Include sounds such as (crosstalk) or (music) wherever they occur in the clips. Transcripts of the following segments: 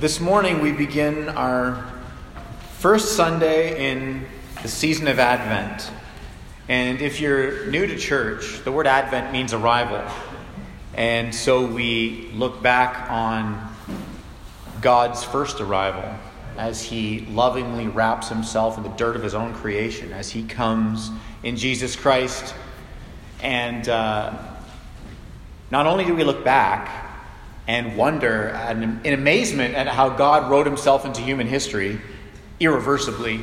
This morning we begin our first Sunday in the season of Advent. And if you're new to church, the word Advent means arrival. And so we look back on God's first arrival as he lovingly wraps himself in the dirt of his own creation, as he comes in Jesus Christ. And uh, not only do we look back, and wonder and in amazement at how God wrote himself into human history irreversibly.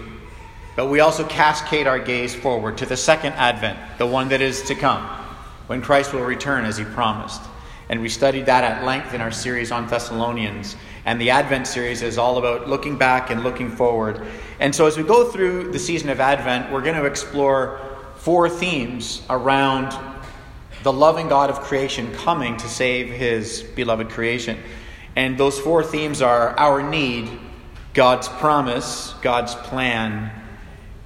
But we also cascade our gaze forward to the second advent, the one that is to come, when Christ will return as he promised. And we studied that at length in our series on Thessalonians. And the Advent series is all about looking back and looking forward. And so, as we go through the season of Advent, we're going to explore four themes around the loving God of creation coming to save his beloved creation. And those four themes are our need, God's promise, God's plan,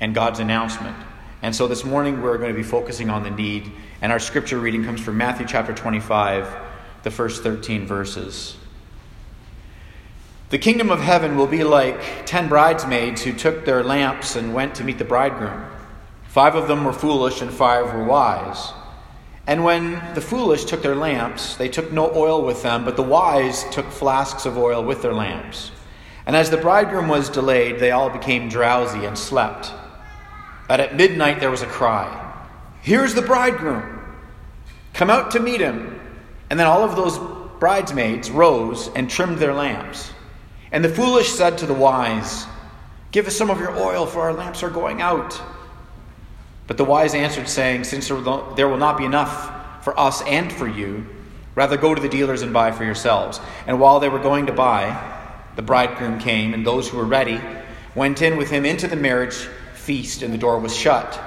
and God's announcement. And so this morning we're going to be focusing on the need. And our scripture reading comes from Matthew chapter 25, the first 13 verses. The kingdom of heaven will be like ten bridesmaids who took their lamps and went to meet the bridegroom. Five of them were foolish and five were wise. And when the foolish took their lamps, they took no oil with them, but the wise took flasks of oil with their lamps. And as the bridegroom was delayed, they all became drowsy and slept. But at midnight there was a cry Here's the bridegroom! Come out to meet him! And then all of those bridesmaids rose and trimmed their lamps. And the foolish said to the wise, Give us some of your oil, for our lamps are going out. But the wise answered, saying, Since there will not be enough for us and for you, rather go to the dealers and buy for yourselves. And while they were going to buy, the bridegroom came, and those who were ready went in with him into the marriage feast, and the door was shut.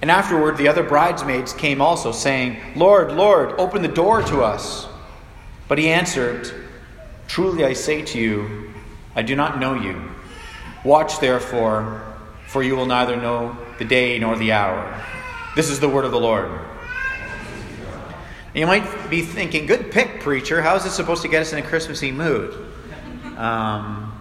And afterward, the other bridesmaids came also, saying, Lord, Lord, open the door to us. But he answered, Truly I say to you, I do not know you. Watch therefore, for you will neither know the day nor the hour. This is the word of the Lord. You might be thinking, good pick, preacher. How is this supposed to get us in a Christmassy mood? Um,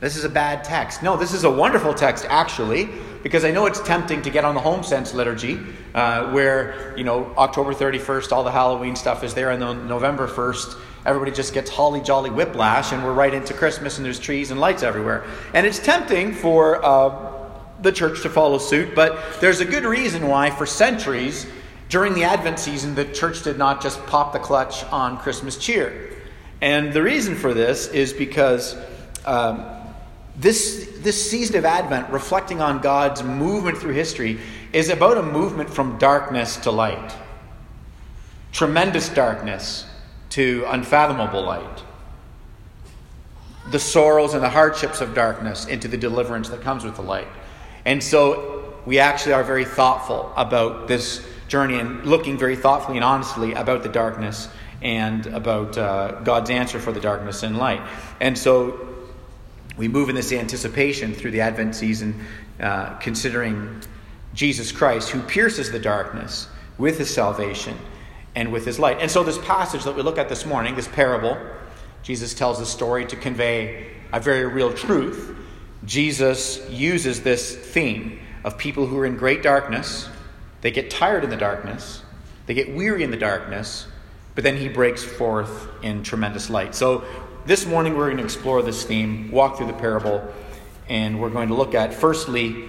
this is a bad text. No, this is a wonderful text, actually, because I know it's tempting to get on the HomeSense liturgy, uh, where, you know, October 31st, all the Halloween stuff is there, and then November 1st, everybody just gets holly jolly whiplash, and we're right into Christmas, and there's trees and lights everywhere. And it's tempting for. Uh, the church to follow suit, but there's a good reason why, for centuries, during the Advent season, the church did not just pop the clutch on Christmas cheer. And the reason for this is because um, this, this season of Advent, reflecting on God's movement through history, is about a movement from darkness to light. Tremendous darkness to unfathomable light. The sorrows and the hardships of darkness into the deliverance that comes with the light. And so we actually are very thoughtful about this journey and looking very thoughtfully and honestly about the darkness and about uh, God's answer for the darkness and light. And so we move in this anticipation through the Advent season, uh, considering Jesus Christ, who pierces the darkness with his salvation and with his light. And so, this passage that we look at this morning, this parable, Jesus tells the story to convey a very real truth Jesus uses this theme of people who are in great darkness. They get tired in the darkness, they get weary in the darkness, but then he breaks forth in tremendous light. So, this morning we're going to explore this theme, walk through the parable, and we're going to look at, firstly,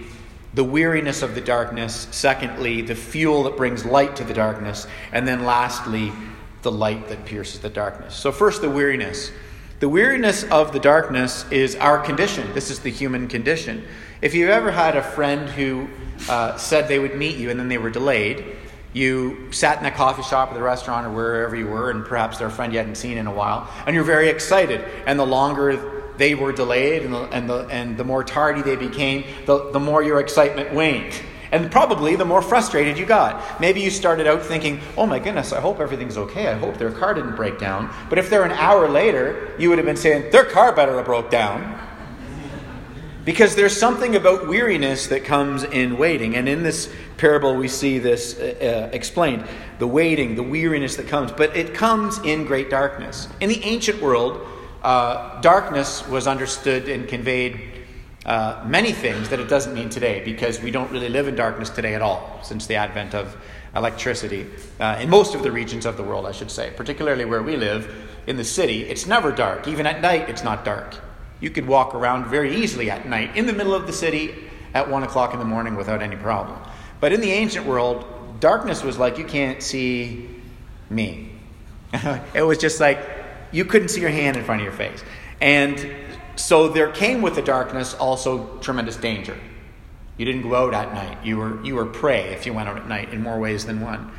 the weariness of the darkness, secondly, the fuel that brings light to the darkness, and then lastly, the light that pierces the darkness. So, first, the weariness. The weariness of the darkness is our condition. This is the human condition. If you've ever had a friend who uh, said they would meet you and then they were delayed, you sat in a coffee shop or the restaurant or wherever you were, and perhaps they're friend you hadn't seen in a while, and you're very excited. And the longer they were delayed and the, and the, and the more tardy they became, the, the more your excitement waned. And probably the more frustrated you got. Maybe you started out thinking, oh my goodness, I hope everything's okay. I hope their car didn't break down. But if they're an hour later, you would have been saying, their car better have broke down. Because there's something about weariness that comes in waiting. And in this parable, we see this uh, uh, explained the waiting, the weariness that comes. But it comes in great darkness. In the ancient world, uh, darkness was understood and conveyed uh, many things that it doesn't mean today because we don't really live in darkness today at all since the advent of electricity uh, in most of the regions of the world, I should say, particularly where we live in the city. It's never dark. Even at night, it's not dark. You could walk around very easily at night in the middle of the city at 1 o'clock in the morning without any problem. But in the ancient world, darkness was like you can't see me. (laughs) it was just like you couldn't see your hand in front of your face. And so there came with the darkness also tremendous danger. You didn't go out at night. You were, you were prey if you went out at night in more ways than one.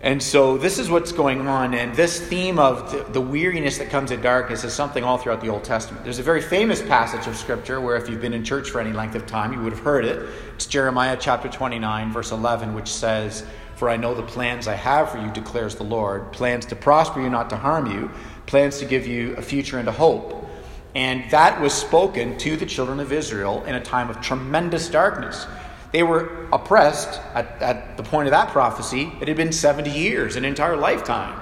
And so this is what's going on. And this theme of the, the, weariness that comes in darkness is something all throughout the Old Testament. There's a very famous passage of Scripture where, if you've been in church for any length of time, you would have heard it. It's Jeremiah chapter 29, verse 11, which says, For I know the plans I have for you, declares the Lord plans to prosper you, not to harm you, plans to give you a future and a hope. And that was spoken to the children of Israel in a time of tremendous darkness. They were oppressed at, at, the point of that prophecy. It had been 70 years, an entire lifetime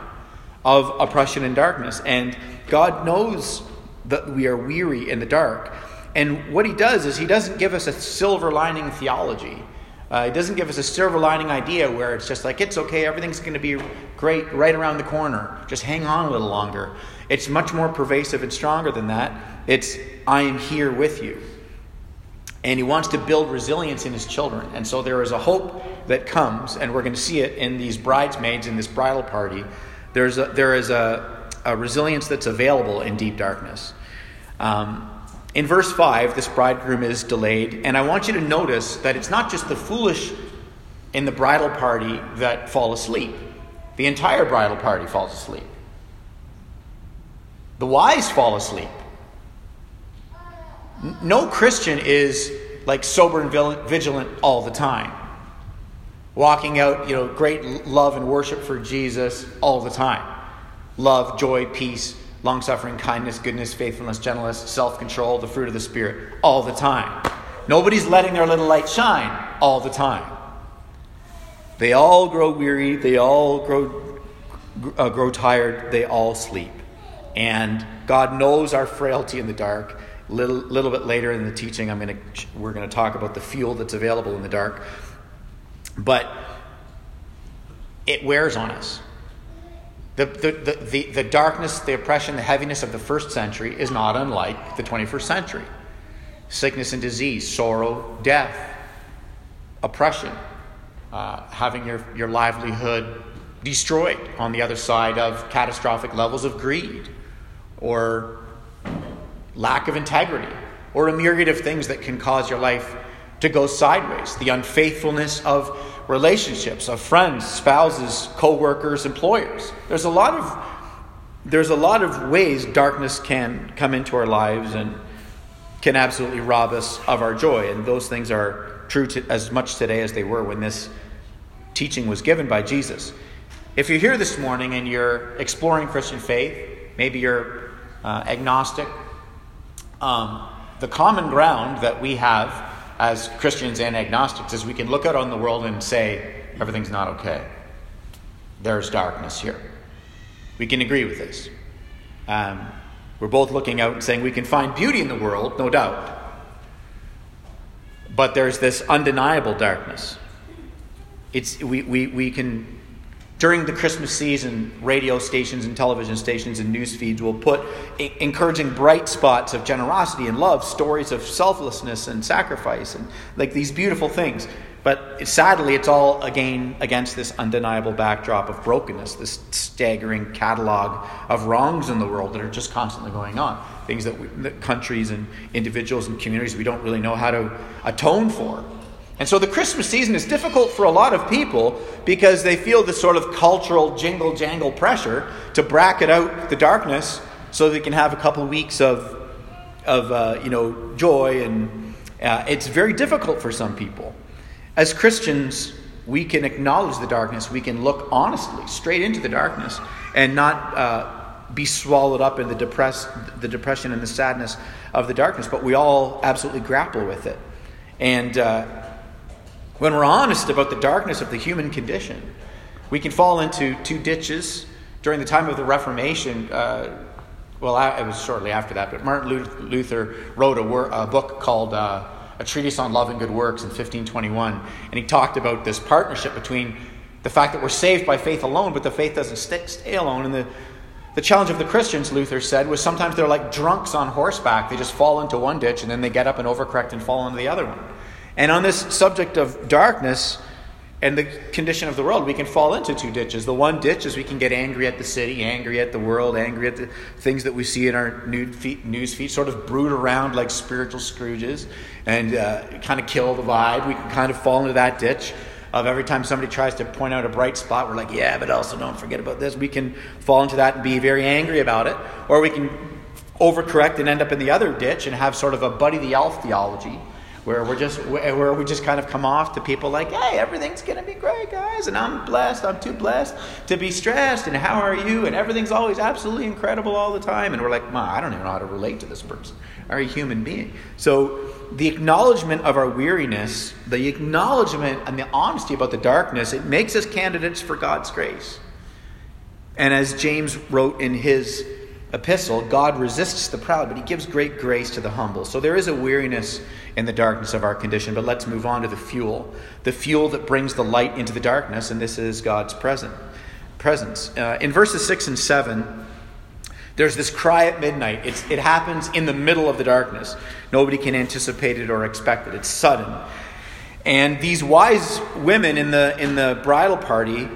of oppression and darkness. And God knows that we are weary in the dark. And what He does is He doesn't give us a silver lining theology. Uh, he doesn't give us a silver lining idea where it's just like, it's okay, everything's going to be great right around the corner. Just hang on a little longer. It's much more pervasive and stronger than that. It's, I am here with you. And he wants to build resilience in his children. And so there is a hope that comes, and we're going to see it in these bridesmaids in this bridal party. There's a, there is a, a resilience that's available in deep darkness. Um, in verse 5, this bridegroom is delayed, and I want you to notice that it's not just the foolish in the bridal party that fall asleep, the entire bridal party falls asleep. The wise fall asleep. No Christian is like sober and vigilant all the time. Walking out, you know, great love and worship for Jesus all the time. Love, joy, peace, long suffering, kindness, goodness, faithfulness, gentleness, self control, the fruit of the Spirit all the time. Nobody's letting their little light shine all the time. They all grow weary, they all grow, uh, grow tired, they all sleep. And God knows our frailty in the dark. A little, little bit later in the teaching, I'm gonna, we're going to talk about the fuel that's available in the dark. But it wears on us. The, the, the, the, the darkness, the oppression, the heaviness of the first century is not unlike the 21st century. Sickness and disease, sorrow, death, oppression, uh, having your, your livelihood destroyed on the other side of catastrophic levels of greed or lack of integrity, or a myriad of things that can cause your life to go sideways. The unfaithfulness of relationships, of friends, spouses, co workers, employers. There's a lot of there's a lot of ways darkness can come into our lives and can absolutely rob us of our joy. And those things are true to, as much today as they were when this teaching was given by Jesus. If you're here this morning and you're exploring Christian faith, maybe you're uh, agnostic. Um, the common ground that we have as Christians and agnostics is we can look out on the world and say, everything's not okay. There's darkness here. We can agree with this. Um, we're both looking out and saying we can find beauty in the world, no doubt. But there's this undeniable darkness. It's, we, we, we can during the Christmas season, radio stations and television stations and news feeds will put encouraging bright spots of generosity and love, stories of selflessness and sacrifice, and like these beautiful things. But sadly, it's all again against this undeniable backdrop of brokenness, this staggering catalog of wrongs in the world that are just constantly going on. Things that, we, that countries and individuals and communities we don't really know how to atone for. And so the Christmas season is difficult for a lot of people because they feel this sort of cultural jingle jangle pressure to bracket out the darkness so they can have a couple of weeks of, of uh, you know, joy. And uh, it's very difficult for some people. As Christians, we can acknowledge the darkness. We can look honestly straight into the darkness and not uh, be swallowed up in the, depress- the depression and the sadness of the darkness. But we all absolutely grapple with it. And uh, when we're honest about the darkness of the human condition, we can fall into two ditches. During the time of the Reformation, uh, well, it was shortly after that, but Martin Luther wrote a, wor- a book called uh, A Treatise on Love and Good Works in 1521. And he talked about this partnership between the fact that we're saved by faith alone, but the faith doesn't stay, stay alone. And the, the challenge of the Christians, Luther said, was sometimes they're like drunks on horseback. They just fall into one ditch and then they get up and overcorrect and fall into the other one. And on this subject of darkness, and the condition of the world, we can fall into two ditches. The one ditch is we can get angry at the city, angry at the world, angry at the things that we see in our news feed, sort of brood around like spiritual Scrooges and uh, kind of kill the vibe. We can kind of fall into that ditch of every time somebody tries to point out a bright spot, we're like, yeah, but also don't forget about this. We can fall into that and be very angry about it. Or we can overcorrect and end up in the other ditch and have sort of a Buddy the Elf theology where we're just where we just kind of come off to people like, "Hey, everything's gonna be great, guys," and I'm blessed. I'm too blessed to be stressed. And how are you? And everything's always absolutely incredible all the time. And we're like, "Ma, I don't even know how to relate to this person. Are a human being?" So the acknowledgement of our weariness, the acknowledgement and the honesty about the darkness, it makes us candidates for God's grace. And as James wrote in his epistle, God resists the proud, but he gives great grace to the humble. So there is a weariness in the darkness of our condition. But let's move on to the fuel, the fuel that brings the light into the darkness, and this is God's present, presence. Uh, in verses 6 and 7, there's this cry at midnight. It's, it happens in the middle of the darkness. Nobody can anticipate it or expect it. It's sudden. And these wise women in the, in the bridal party,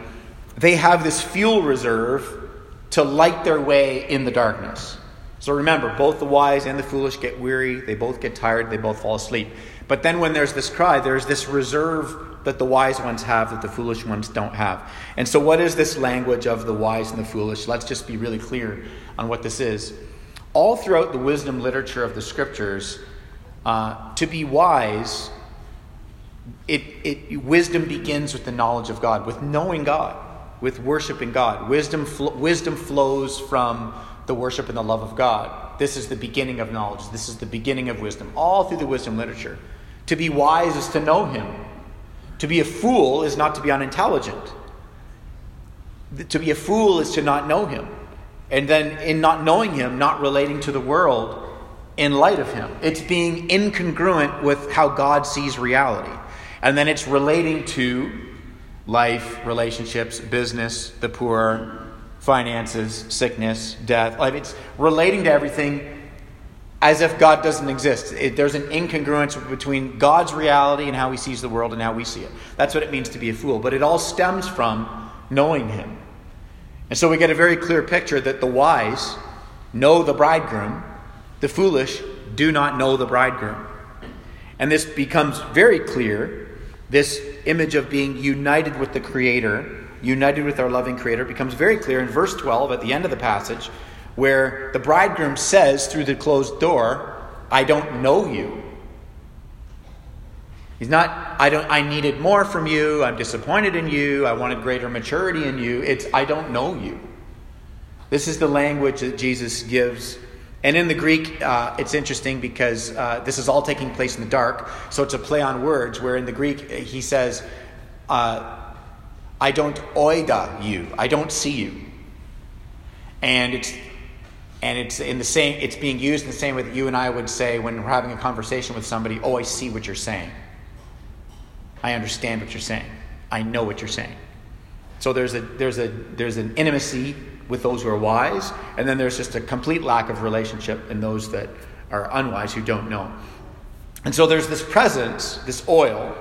they have this fuel reserve to light their way in the darkness. So remember, both the wise and the foolish get weary, they both get tired, they both fall asleep. But then when there's this cry, there's this reserve that the wise ones have that the foolish ones don't have. And so, what is this language of the wise and the foolish? Let's just be really clear on what this is. All throughout the wisdom literature of the scriptures, uh, to be wise, it, it, wisdom begins with the knowledge of God, with knowing God with worshiping God. Wisdom, fl- wisdom flows from the worship and the love of God. This is the beginning of knowledge. This is the beginning of wisdom, all through the wisdom literature. To be wise is to know Him. To be a fool is not to be unintelligent. To be a fool is to not know Him. And then, in not knowing Him, not relating to the world in light of Him. It's being incongruent with how God sees reality. And then it's relating to life, relationships, business, the poor, finances, sickness, death. Like it's relating to everything as if God doesn't exist. It, there's an incongruence between God's reality and how he sees the world and how we see it. That's what it means to be a fool. But it all stems from knowing him. And so we get a very clear picture that the wise know the bridegroom, the foolish do not know the bridegroom. And this becomes very clear, this image of being united with the Creator, united with our loving Creator, becomes very clear in verse 12 at the end of the passage, where the bridegroom says through the closed door, I don't know you. He's not, I don't I needed more from you, I'm disappointed in you, I wanted greater maturity in you. It's I don't know you. This is the language that Jesus gives and in the Greek, uh, it's interesting because uh, this is all taking place in the dark. So it's a play on words, where in the Greek, he says, uh, I don't oida you, I don't see you. And it's and it's in the same it's being used in the same way that you and I would say when we're having a conversation with somebody, oh I see what you're saying. I understand what you're saying. I know what you're saying. So there's a there's a there's an intimacy with those who are wise, and then there's just a complete lack of relationship in those that are unwise who don't know. And so there's this presence, this oil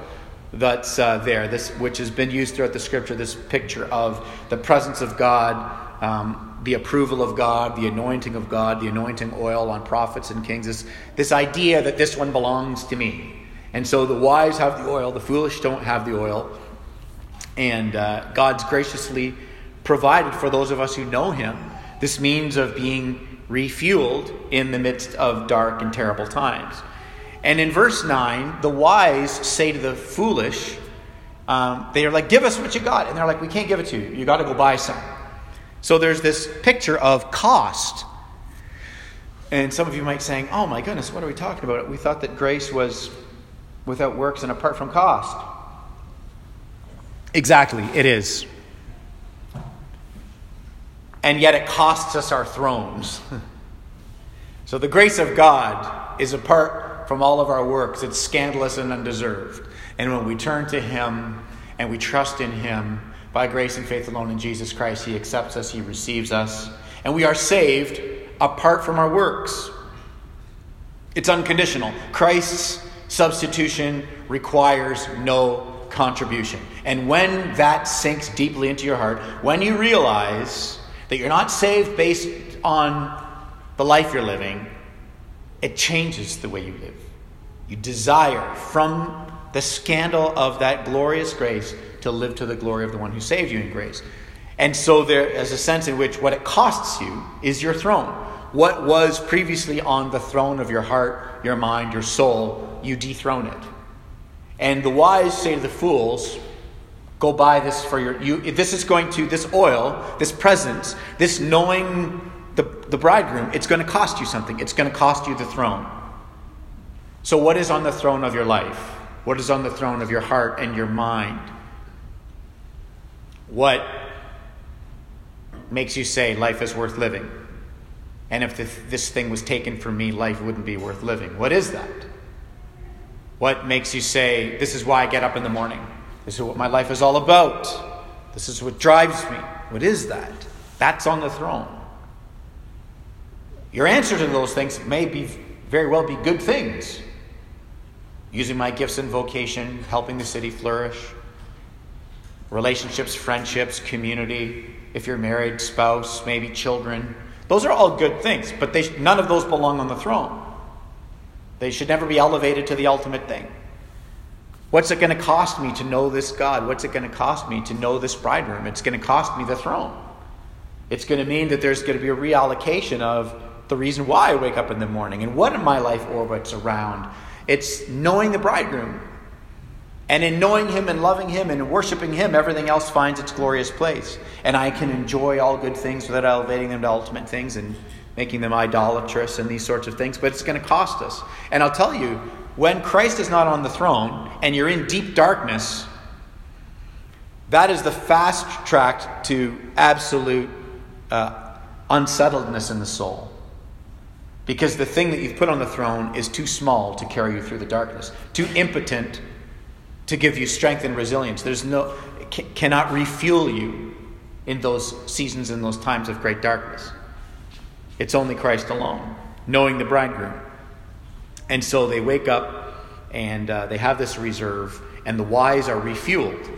that's uh, there, this which has been used throughout the scripture, this picture of the presence of God, um, the approval of God, the anointing of God, the anointing oil on prophets and kings. This, this idea that this one belongs to me. And so the wise have the oil, the foolish don't have the oil. And uh, God's graciously provided for those of us who know Him this means of being refueled in the midst of dark and terrible times. And in verse 9, the wise say to the foolish, um, they are like, Give us what you got. And they're like, We can't give it to you. You got to go buy some. So there's this picture of cost. And some of you might be saying, Oh my goodness, what are we talking about? We thought that grace was without works and apart from cost. Exactly, it is and yet it costs us our thrones. (laughs) So the grace of God is apart from all of our works. It's scandalous and undeserved. And when we turn to Him and we trust in Him by grace and faith alone in Jesus Christ, He accepts us, He receives us, and we are saved apart from our works. It's unconditional. Christ's substitution requires no contribution. And when that sinks deeply into your heart, when you realize that you're not saved based on the life you're living, it changes the way you live. You desire from the scandal of that glorious grace to live to the glory of the one who saved you in grace. And so there is a sense in which what it costs you is your throne. What was previously on the throne of your heart, your mind, your soul, you dethrone it. And the wise say to the fools, Go buy this for your you this is going to this oil, this presence, this knowing the, the bridegroom, it's going to cost you something. It's going to cost you the throne. So what is on the throne of your life? What is on the throne of your heart and your mind? What makes you say life is worth living? And if this thing was taken from me, life wouldn't be worth living. What is that? What makes you say, This is why I get up in the morning? This is what my life is all about. This is what drives me. What is that? That's on the throne. Your answer to those things may be very well be good things. Using my gifts and vocation, helping the city flourish, relationships, friendships, community, if you're married, spouse, maybe children. Those are all good things, but they, none of those belong on the throne. They should never be elevated to the ultimate thing. What's it going to cost me to know this God? What's it going to cost me to know this bridegroom? It's going to cost me the throne. It's going to mean that there's going to be a reallocation of the reason why I wake up in the morning and what my life orbits around. It's knowing the bridegroom. And in knowing him and loving him and worshiping him, everything else finds its glorious place. And I can enjoy all good things without elevating them to ultimate things and making them idolatrous and these sorts of things, but it's going to cost us. And I'll tell you, when Christ is not on the throne and you're in deep darkness, that is the fast track to absolute uh, unsettledness in the soul. Because the thing that you've put on the throne is too small to carry you through the darkness, too impotent to give you strength and resilience. There's no, cannot refuel you in those seasons and those times of great darkness. It's only Christ alone, knowing the bridegroom. And so they wake up and uh, they have this reserve, and the wise are refueled.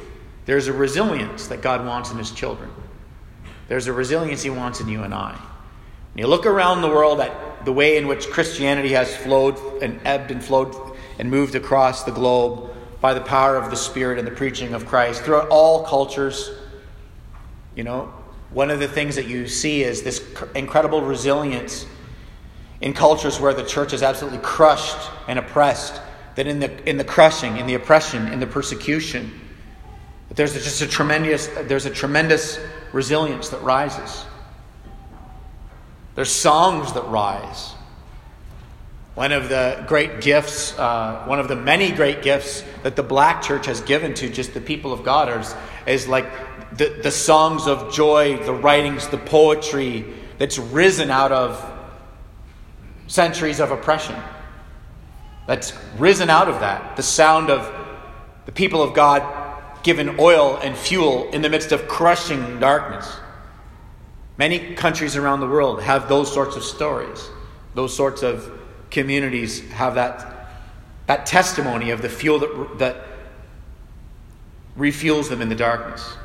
There's a resilience that God wants in his children. There's a resilience he wants in you and I. When you look around the world at the way in which Christianity has flowed and ebbed and flowed and moved across the globe by the power of the Spirit and the preaching of Christ throughout all cultures, you know, one of the things that you see is this incredible resilience in cultures where the church is absolutely crushed and oppressed, that in the, in the crushing, in the oppression, in the persecution, that there's just a tremendous, there's a tremendous resilience that rises. There's songs that rise. One of the great gifts, uh, one of the many great gifts that the black church has given to just the people of God is, is like the, the songs of joy, the writings, the poetry that's risen out of centuries of oppression. That's risen out of that. The sound of the people of God given oil and fuel in the midst of crushing darkness. Many countries around the world have those sorts of stories. Those sorts of communities have that, that testimony of the fuel that, that refuels them in the darkness.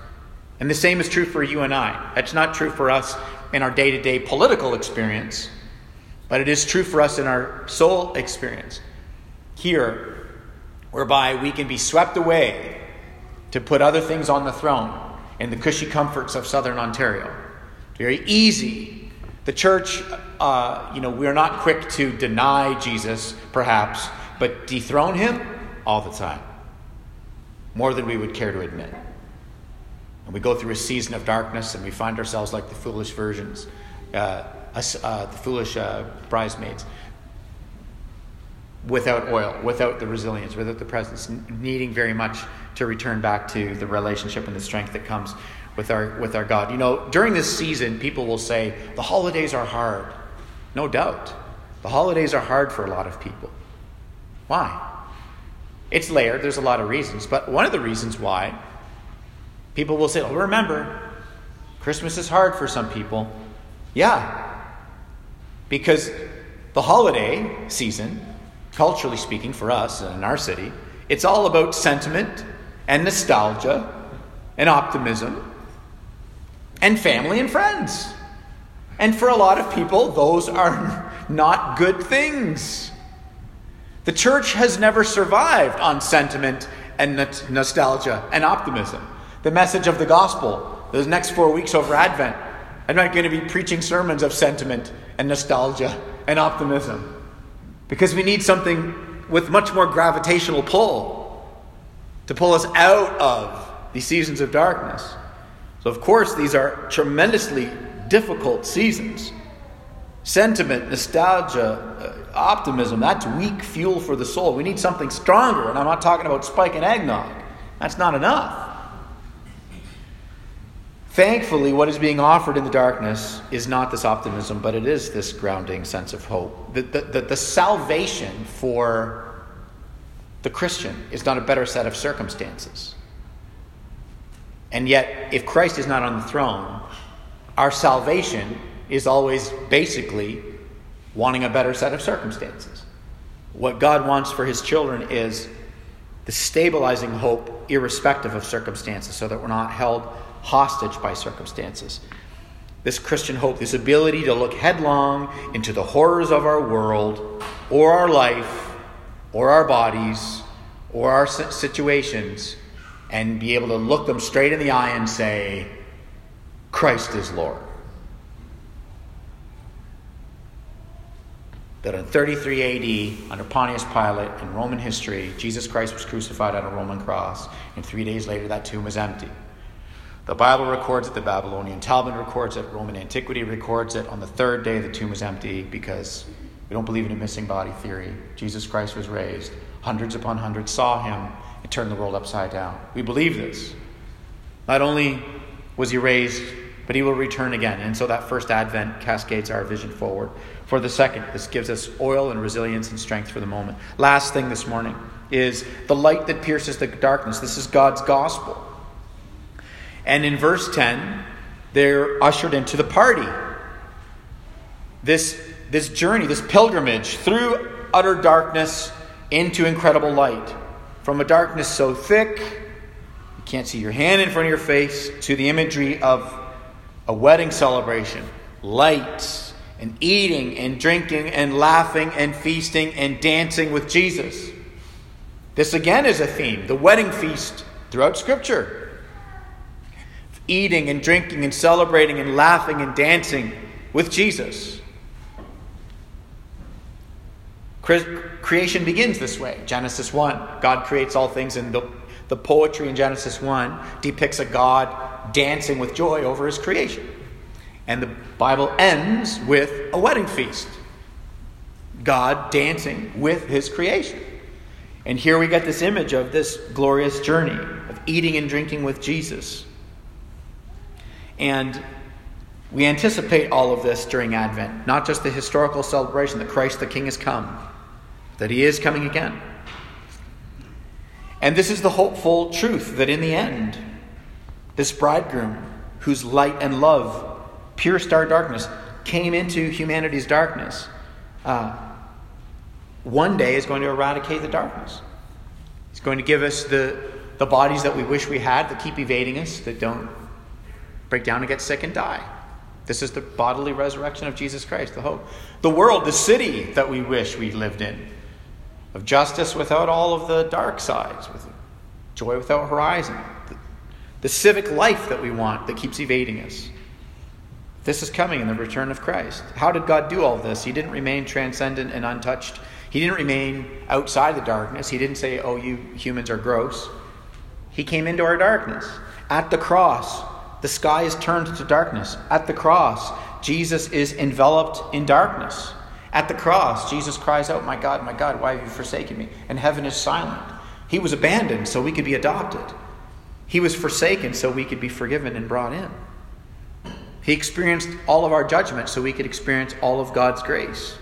And the same is true for you and I. That's not true for us in our day to day political experience, but it is true for us in our soul experience. Here, whereby we can be swept away to put other things on the throne in the cushy comforts of southern Ontario. It's Very easy. The church, uh, you know, we're not quick to deny Jesus, perhaps, but dethrone him all the time. More than we would care to admit. And we go through a season of darkness and we find ourselves like the foolish virgins, uh, uh, the foolish uh, bridesmaids, without oil, without the resilience, without the presence, needing very much to return back to the relationship and the strength that comes with our, with our God. You know, during this season, people will say, the holidays are hard. No doubt. The holidays are hard for a lot of people. Why? It's layered, there's a lot of reasons, but one of the reasons why people will say, oh, remember, Christmas is hard for some people. Yeah, because the holiday season, culturally speaking, for us and in our city, it's all about sentiment and nostalgia and optimism and family and friends. And for a lot of people, those are (laughs) not good things. The church has never survived on sentiment and nostalgia and optimism. The message of the gospel, those next four weeks over Advent, I'm not going to be preaching sermons of sentiment and nostalgia and optimism because we need something with much more gravitational pull to pull us out of these seasons of darkness. So, of course, these are tremendously difficult seasons. Sentiment, nostalgia, uh, optimism, that's weak fuel for the soul. We need something stronger. And I'm not talking about spike and eggnog, that's not enough. Thankfully, what is being offered in the darkness is not this optimism, but it is this grounding sense of hope. The, the, the, the salvation for the Christian is not a better set of circumstances. And yet, if Christ is not on the throne, our salvation is always basically wanting a better set of circumstances. What God wants for his children is the stabilizing hope, irrespective of circumstances, so that we're not held hostage by circumstances. This Christian hope, this ability to look headlong into the horrors of our world, or our life, or our bodies, or our situations, and be able to look them straight in the eye and say, Christ is Lord. That in 33 AD, under Pontius Pilate, in Roman history, Jesus Christ was crucified on a Roman cross, and three days later that tomb was empty. The Bible records it, the Babylonian Talmud records it, Roman antiquity records it. On the third day, the tomb was empty because we don't believe in a missing body theory. Jesus Christ was raised. Hundreds upon hundreds saw him and turned the world upside down. We believe this. Not only was he raised, but he will return again. And so that first advent cascades our vision forward. For the second, this gives us oil and resilience and strength for the moment. Last thing this morning is the light that pierces the darkness. This is God's gospel. And in verse 10, they're ushered into the party. This, this journey, this pilgrimage through utter darkness into incredible light. From a darkness so thick, you can't see your hand in front of your face, to the imagery of a wedding celebration, lights, and eating and drinking and laughing and feasting and dancing with Jesus. This again is a theme, the wedding feast throughout Scripture eating and drinking and celebrating and laughing and dancing with Jesus. Creation begins this way. Genesis 1. God creates all things, and the, the poetry in Genesis 1 depicts a God dancing with joy over his creation. And the Bible ends with a wedding feast. God dancing with his creation. And here we get this image of this glorious journey of eating and drinking with Jesus. And we anticipate all of this during Advent, not just the historical celebration that Christ the King has come, that he is coming again. And this is the hopeful truth that in the end, this bridegroom, whose light and love pierced our darkness, came into humanity's darkness, uh, one day is going to eradicate the darkness. He's going to give us the, the bodies that we wish we had that keep evading us, that don't break down and get sick and die. This is the bodily resurrection of Jesus Christ, the hope. The world, the city that we wish we lived in, of justice without all of the dark sides, with joy without horizon, the, the civic life that we want that keeps evading us. This is coming in the return of Christ. How did God do all this? He didn't remain transcendent and untouched. He didn't remain outside the darkness. He didn't say, Oh, you humans are gross. He came into our darkness. At the cross, the sky is turned to darkness. At the cross, Jesus is enveloped in darkness. At the cross, Jesus cries out, My God, my God, why have you forsaken me? And heaven is silent. He was abandoned so we could be adopted. He was forsaken so we could be forgiven and brought in. He experienced all of our judgment so we could experience all of God's grace.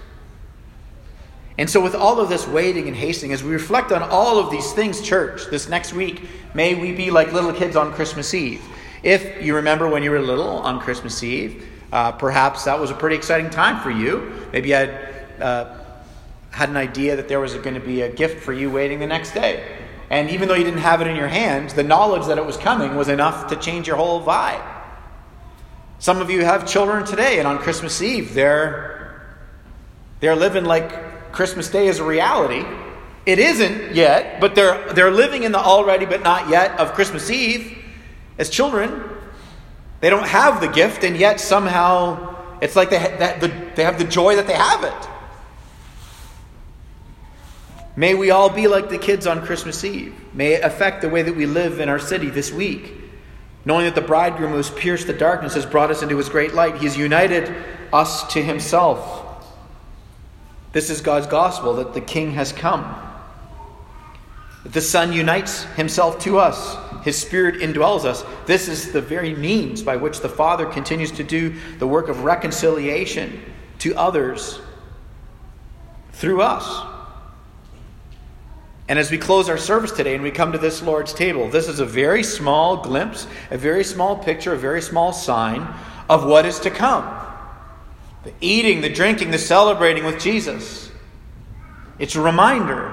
And so, with all of this waiting and hasting, as we reflect on all of these things, church, this next week, may we be like little kids on Christmas Eve. If you remember when you were little on Christmas Eve, uh, perhaps that was a pretty exciting time for you. Maybe you had, uh, had an idea that there was going to be a gift for you waiting the next day. And even though you didn't have it in your hands, the knowledge that it was coming was enough to change your whole vibe. Some of you have children today, and on Christmas Eve, they're, they're living like Christmas Day is a reality. It isn't yet, but they're, they're living in the already but not yet of Christmas Eve as children. They don't have the gift, and yet somehow it's like they, that, the, they have the joy that they have it. May we all be like the kids on Christmas Eve. May it affect the way that we live in our city this week. Knowing that the bridegroom who has pierced the darkness has brought us into his great light, He's united us to himself. This is God's gospel that the king has come. That the Son unites himself to us, his Spirit indwells us. This is the very means by which the Father continues to do the work of reconciliation to others through us. And as we close our service today and we come to this Lord's table, this is a very small glimpse, a very small picture, a very small sign of what is to come. The eating, the drinking, the celebrating with Jesus. It's a reminder.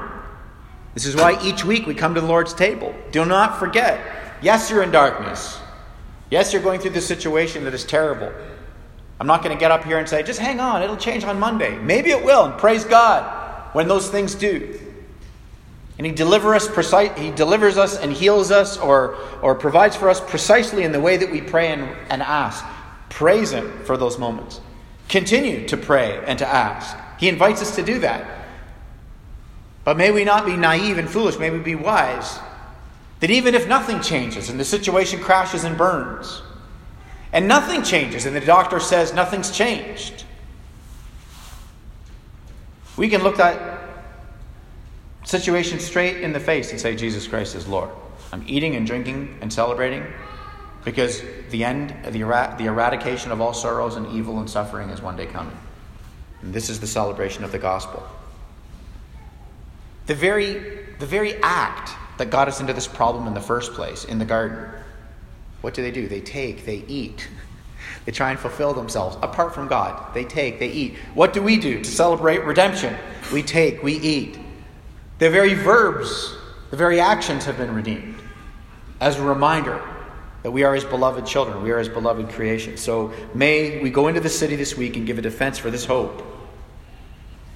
This is why each week we come to the Lord's table. Do not forget. Yes, you're in darkness. Yes, you're going through this situation that is terrible. I'm not going to get up here and say, just hang on, it'll change on Monday. Maybe it will, and praise God when those things do. And he, deliver us precise, he delivers us and heals us or, or provides for us precisely in the way that we pray and, and ask. Praise him for those moments. Continue to pray and to ask. He invites us to do that. But may we not be naive and foolish. May we be wise. That even if nothing changes and the situation crashes and burns, and nothing changes, and the doctor says nothing's changed, we can look at situation straight in the face and say, Jesus Christ is Lord. I'm eating and drinking and celebrating because the end, the, the eradication of all sorrows and evil and suffering is one day coming. And this is the celebration of the gospel. The very, the very act that got us into this problem in the first place, in the garden, what do they do? They take, they eat. (laughs) They try and fulfill themselves apart from God. They take, they eat. What do we do to celebrate redemption? We take, we eat. The very verbs, the very actions have been redeemed as a reminder that we are his beloved children, we are his beloved creation. So may we go into the city this week and give a defense for this hope.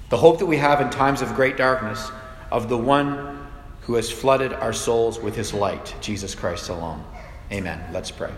The hope that we have in times of great darkness of the one who has flooded our souls with his light, Jesus Christ alone. Amen. Let's pray.